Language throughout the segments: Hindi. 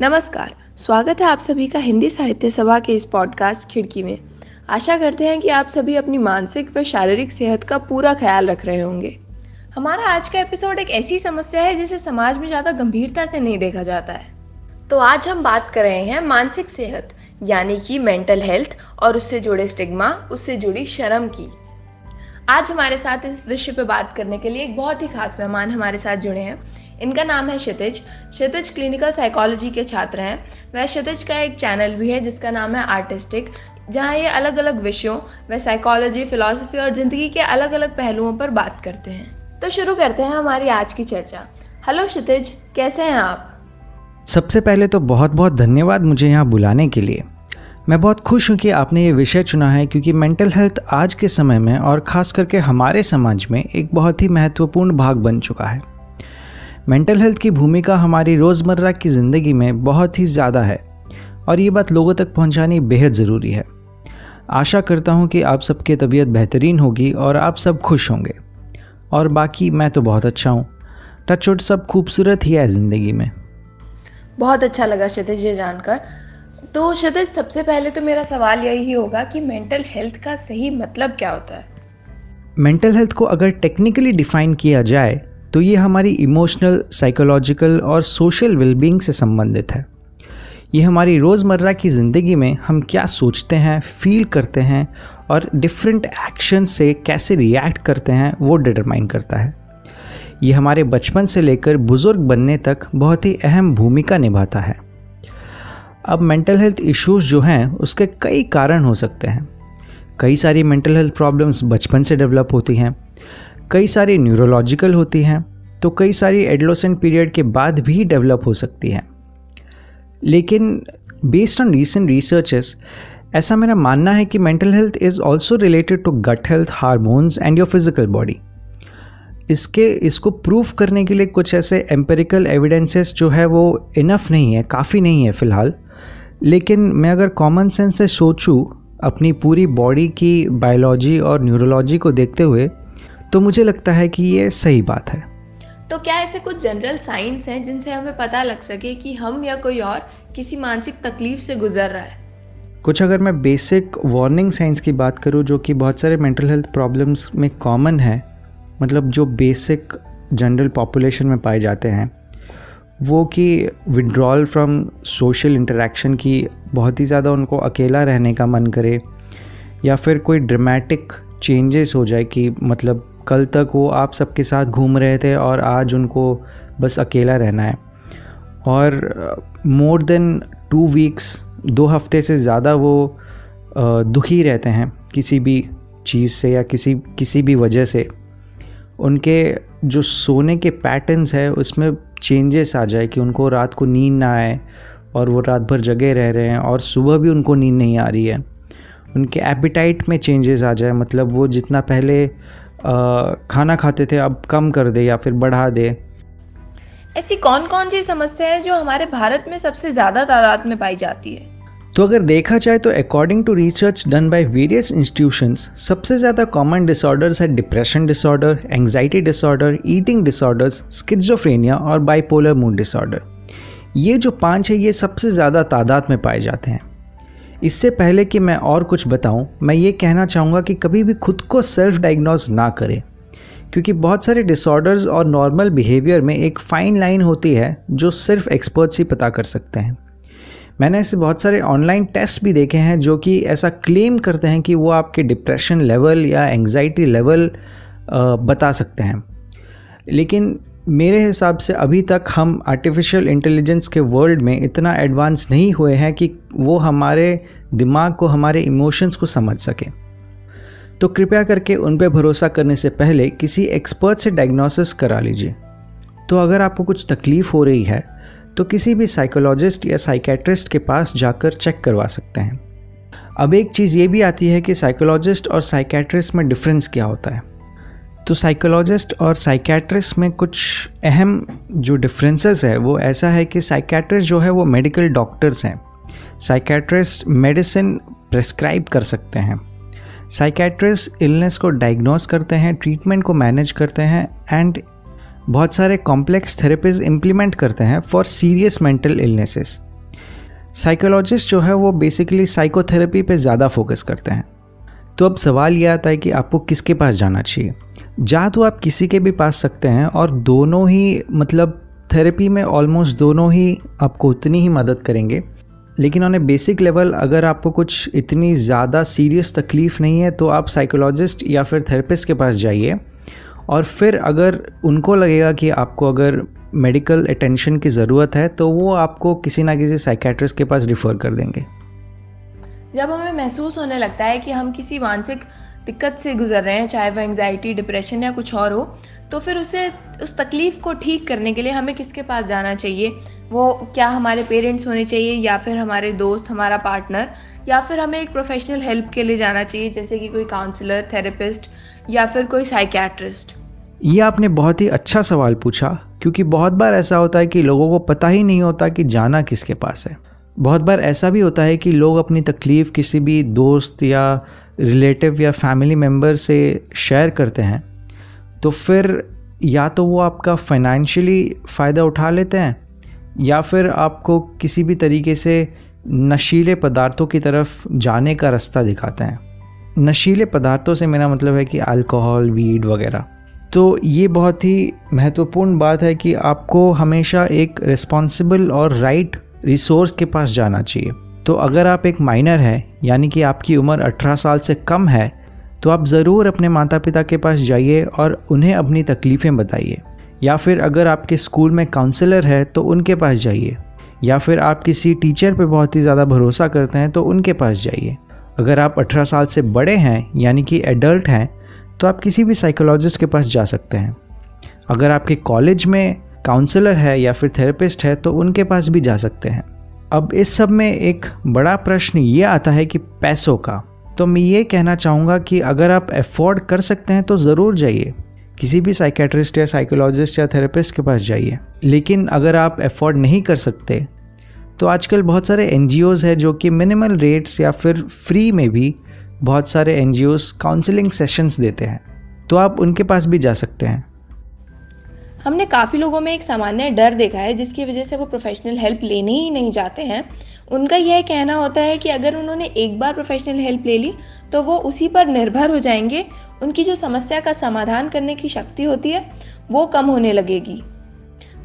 नमस्कार, स्वागत है आप सभी का हिंदी साहित्य सभा के इस पॉडकास्ट खिड़की में। आशा करते हैं कि आप सभी अपनी मानसिक व शारीरिक सेहत का पूरा ख्याल रख रहे होंगे। हमारा आज का एपिसोड एक ऐसी समस्या है जिसे समाज में ज़्यादा गंभीरता से नहीं देखा जाता है। तो आज हम बात कर रहे हैं मानसिक सेहत, यानी कि मेंटल हेल्थ और उससे जुड़े स्टिग्मा उससे जुड़ी शर्म की। आज हमारे साथ इस विषय पर बात करने के लिए एक बहुत ही खास मेहमान हमारे साथ जुड़े हैं। इनका नाम है क्षितिज। क्षितिज क्लिनिकल साइकोलॉजी के छात्र हैं। वह क्षितिज का एक चैनल भी है, जिसका नाम है आर्टिस्टिक जहाँ ये अलग अलग विषयों व साइकोलॉजी फिलोसफी और ज़िंदगी के अलग अलग पहलुओं पर बात करते हैं। तो शुरू करते हैं हमारी आज की चर्चा। हेलो क्षितिज, कैसे हैं आप? सबसे पहले तो बहुत बहुत धन्यवाद मुझे यहाँ बुलाने के लिए। मैं बहुत खुश हूँ कि आपने ये विषय चुना है, क्योंकि मेंटल हेल्थ आज के समय में और ख़ास करके हमारे समाज में एक बहुत ही महत्वपूर्ण भाग बन चुका है। मेंटल हेल्थ की भूमिका हमारी रोज़मर्रा की ज़िंदगी में बहुत ही ज़्यादा है और ये बात लोगों तक पहुँचानी बेहद ज़रूरी है। आशा करता हूँ कि आप सबकी तबीयत बेहतरीन होगी और आप सब खुश होंगे। और बाकी मैं तो बहुत अच्छा हूँ। टच सब खूबसूरत ही है ज़िंदगी में। बहुत अच्छा लगा क्षितिज ये जानकर। तो क्षतिज सबसे पहले तो मेरा सवाल यही होगा कि मेंटल हेल्थ का सही मतलब क्या होता है? मेंटल हेल्थ को अगर टेक्निकली डिफाइन किया जाए तो ये हमारी इमोशनल साइकोलॉजिकल और सोशल वेलबींग से संबंधित है। ये हमारी रोज़मर्रा की ज़िंदगी में हम क्या सोचते हैं फील करते हैं और डिफरेंट एक्शन से कैसे रिएक्ट करते हैं, वो डिटरमाइन करता है। ये हमारे बचपन से लेकर बुज़ुर्ग बनने तक बहुत ही अहम भूमिका निभाता है। अब मेंटल हेल्थ इश्यूज़ जो हैं, उसके कई कारण हो सकते हैं। कई सारी मेंटल हेल्थ प्रॉब्लम्स बचपन से डेवलप होती हैं। कई सारी न्यूरोलॉजिकल होती हैं तो कई सारी एडलोसेंट पीरियड के बाद भी डेवलप हो सकती हैं। लेकिन बेस्ड ऑन रीसेंट रिसर्चेस ऐसा मेरा मानना है कि mental health is also related to gut health hormones and your physical body इसके, इसको प्रूव करने के लिए कुछ ऐसे एम्पेरिकल एविडेंसेस जो है वो इनफ नहीं है, काफ़ी नहीं है फ़िलहाल। लेकिन मैं अगर कॉमन सेंस से सोचूं, अपनी पूरी बॉडी की बायोलॉजी और न्यूरोलॉजी को देखते हुए तो मुझे लगता है कि ये सही बात है। तो क्या ऐसे कुछ जनरल साइंस हैं जिनसे हमें पता लग सके कि हम या कोई और किसी मानसिक तकलीफ़ से गुजर रहा है? कुछ अगर मैं बेसिक वार्निंग साइंस की बात करूँ जो कि बहुत सारे मेंटल हेल्थ प्रॉब्लम्स में कॉमन है मतलब जो बेसिक जनरल पॉपुलेशन में पाए जाते हैं वो कि विड्रॉल फ्रॉम सोशल इंटरेक्शन की बहुत ही ज़्यादा उनको अकेला रहने का मन करे या फिर कोई ड्रामेटिक चेंजेस हो जाए कि मतलब कल तक वो आप सबके साथ घूम रहे थे और आज उनको बस अकेला रहना है। और मोर देन टू वीक्स दो हफ़्ते से ज़्यादा वो दुखी रहते हैं किसी भी चीज़ से या किसी किसी भी वजह से। उनके जो सोने के पैटर्न्स है, उसमें चेंजेस आ जाए कि उनको रात को नींद ना आए और वो रात भर जगे रह रहे हैं और सुबह भी उनको नींद नहीं आ रही है। उनके एपिटाइट में चेंजेस आ जाए मतलब वो जितना पहले खाना खाते थे अब कम कर दे या फिर बढ़ा दे। ऐसी कौन कौन सी समस्या है जो हमारे भारत में सबसे ज़्यादा तादाद में पाई जाती है? तो अगर देखा जाए तो according to research done by various institutions सबसे ज़्यादा कॉमन डिसऑर्डर्स है depression disorder anxiety disorder eating disorders schizophrenia और बाइपोलर मूड डिसऑर्डर ये जो पाँच है ये सबसे ज़्यादा तादाद में पाए जाते हैं। इससे पहले कि मैं और कुछ बताऊँ, मैं ये कहना चाहूँगा कि कभी भी खुद को सेल्फ डायग्नोज ना करें क्योंकि बहुत सारे डिसऑर्डर्स और नॉर्मल बिहेवियर में एक फ़ाइन लाइन होती है जो सिर्फ़ एक्सपर्ट्स ही पता कर सकते हैं। मैंने ऐसे बहुत सारे ऑनलाइन टेस्ट भी देखे हैं जो कि ऐसा क्लेम करते हैं कि वो आपके डिप्रेशन लेवल या एंग्जाइटी लेवल बता सकते हैं। लेकिन मेरे हिसाब से अभी तक हम आर्टिफिशियल इंटेलिजेंस के वर्ल्ड में इतना एडवांस नहीं हुए हैं कि वो हमारे दिमाग को, हमारे इमोशंस को समझ सके। तो कृपया करके उन पर भरोसा करने से पहले किसी एक्सपर्ट से डायग्नोसिस करा लीजिए। तो अगर आपको कुछ तकलीफ़ हो रही है तो किसी भी साइकोलॉजिस्ट या साइकेट्रिस्ट के पास जाकर चेक करवा सकते हैं। अब एक चीज़ ये भी आती है कि साइकोलॉजिस्ट और साइकेट्रिस्ट में डिफरेंस क्या होता है। तो साइकोलॉजिस्ट और साइकेट्रिस्ट में कुछ अहम जो डिफरेंसेस है, वो ऐसा है कि साइकेट्रिस्ट जो है, वो मेडिकल डॉक्टर्स हैं। साइकेट्रिस्ट मेडिसिन प्रेस्क्राइब कर सकते हैं। साइकेट्रिस्ट इलनेस को डायग्नोस करते हैं ट्रीटमेंट को मैनेज करते हैं एंड बहुत सारे कॉम्प्लेक्स थेरेपीज इम्प्लीमेंट करते हैं for serious mental illnesses psychologist जो है, वो बेसिकली साइकोथेरेपी पे ज़्यादा फोकस करते हैं। तो अब सवाल यह आता है कि आपको किसके पास जाना चाहिए? जा तो आप किसी के भी पास सकते हैं और दोनों ही मतलब थेरेपी में ऑलमोस्ट दोनों ही आपको उतनी ही मदद करेंगे। लेकिन ऑन ए बेसिक लेवल अगर आपको कुछ इतनी ज़्यादा सीरियस तकलीफ़ नहीं है तो आप साइकोलॉजिस्ट या फिर थेरेपिस्ट के पास जाइए। और फिर अगर उनको लगेगा कि आपको अगर मेडिकल अटेंशन की ज़रूरत है तो वो आपको किसी ना किसी साइकेट्रिस्ट के पास रिफ़र कर देंगे। जब हमें महसूस होने लगता है कि हम किसी मानसिक दिक्कत से गुजर रहे हैं, चाहे वह एंग्जाइटी डिप्रेशन या कुछ और हो तो फिर उसे, उस तकलीफ़ को ठीक करने के लिए हमें किसके पास जाना चाहिए? वो क्या हमारे पेरेंट्स होने चाहिए या फिर हमारे दोस्त, हमारा पार्टनर या फिर हमें एक प्रोफेशनल हेल्प के लिए जाना चाहिए, जैसे कि कोई काउंसलर थेरेपिस्ट या फिर कोई साइकेट्रिस्ट ये आपने बहुत ही अच्छा सवाल पूछा, क्योंकि बहुत बार ऐसा होता है कि लोगों को पता ही नहीं होता कि जाना किसके पास है। बहुत बार ऐसा भी होता है कि लोग अपनी तकलीफ़ किसी भी दोस्त या रिलेटिव या फैमिली मेंबर से शेयर करते हैं तो फिर या तो वो आपका फाइनेंशियली फ़ायदा उठा लेते हैं, या फिर आपको किसी भी तरीके से नशीले पदार्थों की तरफ़ जाने का रास्ता दिखाते हैं। नशीले पदार्थों से मेरा मतलब है कि अल्कोहल वीड वगैरह। तो ये बहुत ही महत्वपूर्ण बात है कि आपको हमेशा एक रिस्पॉन्सिबल और राइट रिसोर्स के पास जाना चाहिए। तो अगर आप एक माइनर हैं, यानी कि आपकी उम्र 18 साल से कम है तो आप ज़रूर अपने माता पिता के पास जाइए और उन्हें अपनी तकलीफ़ें बताइए। या फिर अगर आपके स्कूल में काउंसलर है तो उनके पास जाइए। या फिर आप किसी टीचर पे बहुत ही ज़्यादा भरोसा करते हैं तो उनके पास जाइए। अगर आप 18 साल से बड़े हैं, यानी कि एडल्ट हैं तो आप किसी भी साइकोलॉजिस्ट के पास जा सकते हैं। अगर आपके कॉलेज में काउंसलर है या फिर थेरेपिस्ट है तो उनके पास भी जा सकते हैं। अब इस सब में एक बड़ा प्रश्न ये आता है कि पैसों का। तो मैं ये कहना चाहूँगा कि अगर आप अफोर्ड कर सकते हैं तो ज़रूर जाइए। किसी भी साइकेट्रिस्ट या साइकोलॉजिस्ट या थेरेपिस्ट के पास जाइए। लेकिन अगर आप अफोर्ड नहीं कर सकते तो आजकल बहुत सारे एन है जो कि मिनिमल रेट्स या फिर फ्री में भी बहुत सारे एन काउंसलिंग सेशंस देते हैं। तो आप उनके पास भी जा सकते हैं। हमने काफ़ी लोगों में एक सामान्य डर देखा है, जिसकी वजह से वो प्रोफेशनल हेल्प लेने ही नहीं जाते हैं। उनका यह कहना होता है कि अगर उन्होंने एक बार प्रोफेशनल हेल्प ले ली तो वो उसी पर निर्भर हो जाएँगे। उनकी जो समस्या का समाधान करने की शक्ति होती है, वो कम होने लगेगी।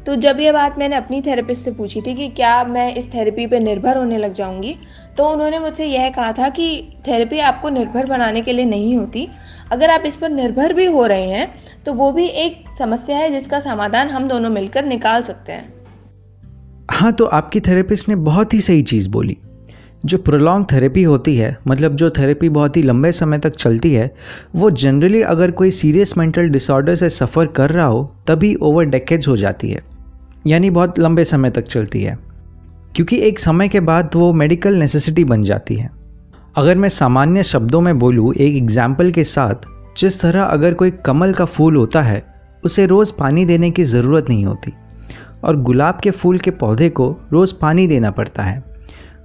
तो जब ये बात मैंने अपनी थेरेपिस्ट से पूछी थी कि क्या मैं इस थेरेपी पे निर्भर होने लग जाऊँगी तो उन्होंने मुझसे यह कहा था कि थेरेपी आपको निर्भर बनाने के लिए नहीं होती। अगर आप इस पर निर्भर भी हो रहे हैं तो वो भी एक समस्या है जिसका समाधान हम दोनों मिलकर निकाल सकते हैं। हाँ तो आपकी थेरेपिस्ट ने बहुत ही सही चीज़ बोली। जो प्रोलॉन्ग थेरेपी होती है मतलब जो थेरेपी बहुत ही लंबे समय तक चलती है, वो जनरली अगर कोई सीरियस मेंटल डिसऑर्डर से सफ़र कर रहा हो, तभी ओवर डेकेज हो जाती है। यानी बहुत लंबे समय तक चलती है, क्योंकि एक समय के बाद वो मेडिकल नेसेसिटी बन जाती है। अगर मैं सामान्य शब्दों में बोलूँ, एक एग्ज़ाम्पल के साथ, जिस तरह अगर कोई कमल का फूल होता है, उसे रोज़ पानी देने की ज़रूरत नहीं होती, और गुलाब के फूल के पौधे को रोज़ पानी देना पड़ता है,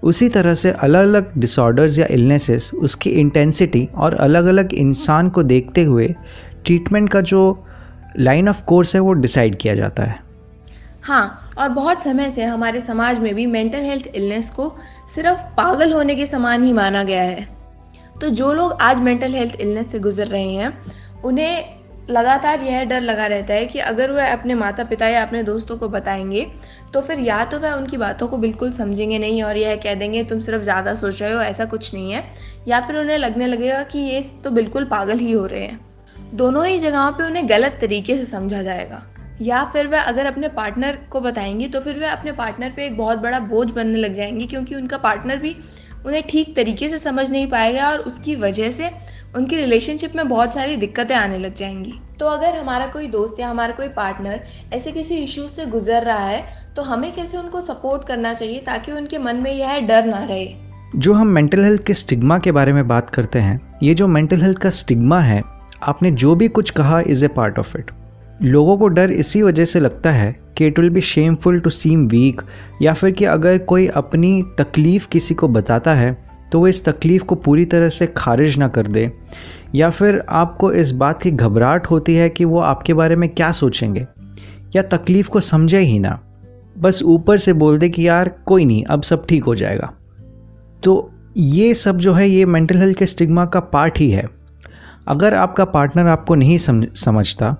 उसी तरह से अलग अलग डिसऑर्डर्स या इलनेसेस उसकी इंटेंसिटी और अलग अलग इंसान को देखते हुए ट्रीटमेंट का जो लाइन ऑफ़ कोर्स है, वो डिसाइड किया जाता है। हाँ और बहुत समय से हमारे समाज में भी मेंटल हेल्थ इलनेस को सिर्फ़ पागल होने के समान ही माना गया है। तो जो लोग आज मेंटल हेल्थ इलनेस से गुजर रहे हैं, उन्हें लगातार यह डर लगा रहता है कि अगर वह अपने माता पिता या अपने दोस्तों को बताएँगे तो फिर या तो वह उनकी बातों को बिल्कुल समझेंगे नहीं और यह कह देंगे, तुम सिर्फ़ ज़्यादा सोच रहे हो, ऐसा कुछ नहीं है। या फिर उन्हें लगने लगेगा कि ये तो बिल्कुल पागल ही हो रहे हैं। दोनों ही जगहों पे उन्हें गलत तरीके से समझा जाएगा। या फिर वह अगर अपने पार्टनर को बताएँगी तो फिर वह अपने पार्टनर पे एक बहुत बड़ा बोझ बनने लग जाएँगी क्योंकि उनका पार्टनर भी उन्हें ठीक तरीके से समझ नहीं पाएगा और उसकी वजह से उनकी रिलेशनशिप में बहुत सारी दिक्कतें आने लग जाएँगी। तो अगर हमारा कोई दोस्त या हमारा कोई पार्टनर ऐसे किसी इशू से गुजर रहा है तो हमें कैसे उनको सपोर्ट करना चाहिए ताकि उनके मन में यह डर ना रहे? जो हम मेंटल हेल्थ के स्टिग्मा के बारे में बात करते हैं ये जो मेंटल हेल्थ का स्टिग्मा है आपने जो भी कुछ कहा is a part of it लोगों को डर इसी वजह से लगता है कि it will be shameful to seem weak या फिर कि अगर कोई अपनी तकलीफ़ किसी को बताता है तो वो इस तकलीफ़ को पूरी तरह से खारिज ना कर दे। या फिर आपको इस बात की घबराहट होती है कि वो आपके बारे में क्या सोचेंगे, या तकलीफ़ को समझे ही ना। बस ऊपर से बोल दे कि यार, कोई नहीं, अब सब ठीक हो जाएगा। तो ये सब जो है, ये मेंटल हेल्थ के स्टिग्मा का पार्ट ही है। अगर आपका पार्टनर आपको नहीं समझ समझता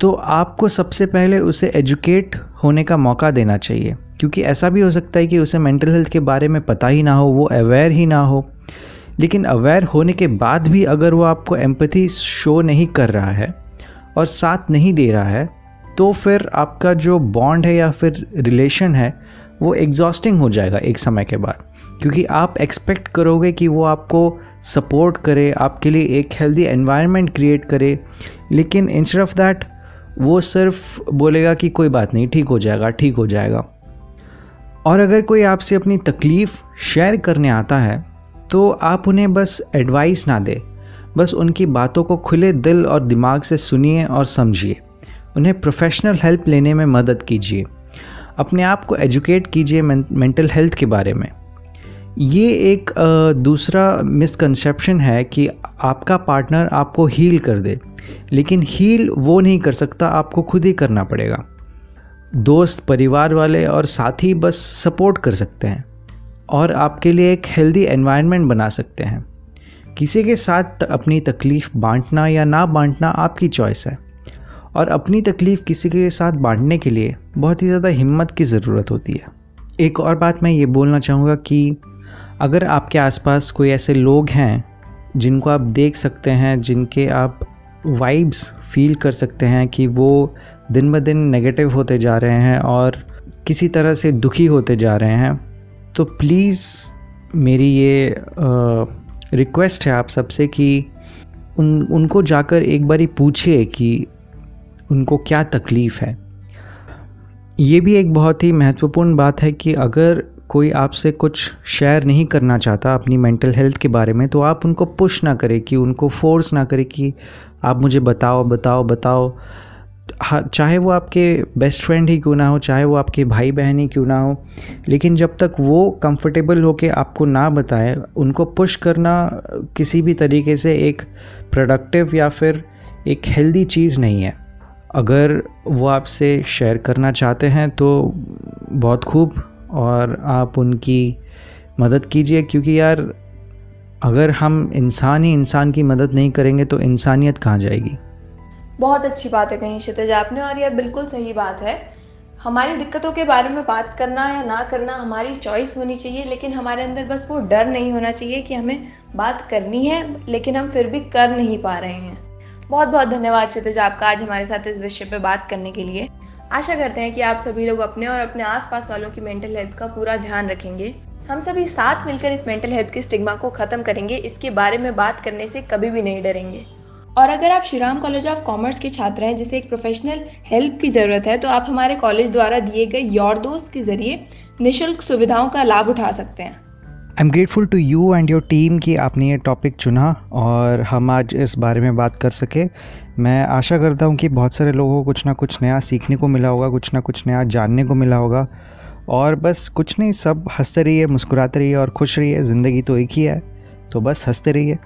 तो आपको सबसे पहले उसे एजुकेट होने का मौका देना चाहिए। क्योंकि ऐसा भी हो सकता है कि उसे मेंटल हेल्थ के बारे में पता ही ना हो, वो अवेयर ही ना हो। लेकिन अवेयर होने के बाद भी अगर वो आपको एम्पथी शो नहीं कर रहा है और साथ नहीं दे रहा है तो फिर आपका जो बॉन्ड है या फिर रिलेशन है, वो एग्जॉस्टिंग हो जाएगा एक समय के बाद। क्योंकि आप एक्सपेक्ट करोगे कि वो आपको सपोर्ट करे, आपके लिए एक हेल्दी एनवायरनमेंट क्रिएट करे। लेकिन इंस्टेड ऑफ़ दैट वो सिर्फ़ बोलेगा कि कोई बात नहीं, ठीक हो जाएगा, ठीक हो जाएगा। और अगर कोई आपसे अपनी तकलीफ़ शेयर करने आता है तो आप उन्हें बस एडवाइस ना दें। बस उनकी बातों को खुले दिल और दिमाग से सुनिए और समझिए। उन्हें प्रोफेशनल हेल्प लेने में मदद कीजिए। अपने आप को एजुकेट कीजिए मेंटल हेल्थ के बारे में। ये एक दूसरा मिसकंसेप्शन है कि आपका पार्टनर आपको हील कर दे। लेकिन हील वो नहीं कर सकता, आपको खुद ही करना पड़ेगा। दोस्त, परिवार वाले और साथी बस सपोर्ट कर सकते हैं और आपके लिए एक हेल्दी एनवायरनमेंट बना सकते हैं। किसी के साथ अपनी तकलीफ़ बांटना या ना बांटना आपकी चॉइस है। और अपनी तकलीफ़ किसी के साथ बांटने के लिए बहुत ही ज़्यादा हिम्मत की ज़रूरत होती है। एक और बात मैं ये बोलना चाहूँगा कि अगर आपके आसपास कोई ऐसे लोग हैं जिनको आप देख सकते हैं, जिनके आप वाइब्स फील कर सकते हैं कि वो दिन ब दिन नेगेटिव होते जा रहे हैं और किसी तरह से दुखी होते जा रहे हैं। तो प्लीज़ मेरी ये रिक्वेस्ट है आप सबसे कि उन, उनको जाकर एक बारी पूछिए कि उनको क्या तकलीफ़ है। ये भी एक बहुत ही महत्वपूर्ण बात है कि अगर कोई आपसे कुछ शेयर नहीं करना चाहता अपनी मेंटल हेल्थ के बारे में तो आप उनको पुश ना करें कि उनको फोर्स ना करें कि आप मुझे बताओ बताओ बताओ। चाहे वो आपके बेस्ट फ्रेंड ही क्यों ना हो, चाहे वो आपके भाई बहन ही क्यों ना हो, लेकिन जब तक वो कंफर्टेबल होके आपको ना बताए, उनको पुश करना किसी भी तरीके से एक प्रोडक्टिव या फिर एक हेल्दी चीज़ नहीं है। अगर वो आपसे शेयर करना चाहते हैं तो बहुत खूब। और आप उनकी मदद कीजिए, क्योंकि यार, अगर हम इंसान ही इंसान की मदद नहीं करेंगे तो इंसानियत कहाँ जाएगी? बहुत अच्छी बात है कहीं, क्षितिज आपने, और यह बिल्कुल सही बात है। हमारी दिक्कतों के बारे में बात करना या ना करना हमारी चॉइस होनी चाहिए, लेकिन हमारे अंदर बस वो डर नहीं होना चाहिए कि हमें बात करनी है, लेकिन हम फिर भी कर नहीं पा रहे हैं। बहुत बहुत धन्यवाद क्षितिज आपका आज हमारे साथ इस विषय पर बात करने के लिए। आशा करते हैं कि आप सभी लोग अपने और अपने आसपास वालों की मेंटल हेल्थ का पूरा ध्यान रखेंगे। हम सभी साथ मिलकर इस मेंटल हेल्थ के स्टिग्मा को ख़त्म करेंगे, इसके बारे में बात करने से कभी भी नहीं डरेंगे। और अगर आप श्रीराम कॉलेज ऑफ़ कॉमर्स के छात्र हैं, जिसे एक प्रोफेशनल हेल्प की ज़रूरत है तो आप हमारे कॉलेज द्वारा दिए गए योर दोस्त के ज़रिए निःशुल्क सुविधाओं का लाभ उठा सकते हैं। I am grateful to you and your team कि आपने ये टॉपिक चुना और हम आज इस बारे में बात कर सके। मैं आशा करता हूँ कि बहुत सारे लोगों को कुछ ना कुछ नया सीखने को मिला होगा, कुछ ना कुछ नया जानने को मिला होगा। और बस कुछ नहीं, सब हँसते रहिए, मुस्कुराते रहिए और खुश रहिए, ज़िंदगी तो एक ही है। तो बस हँसते रहिए।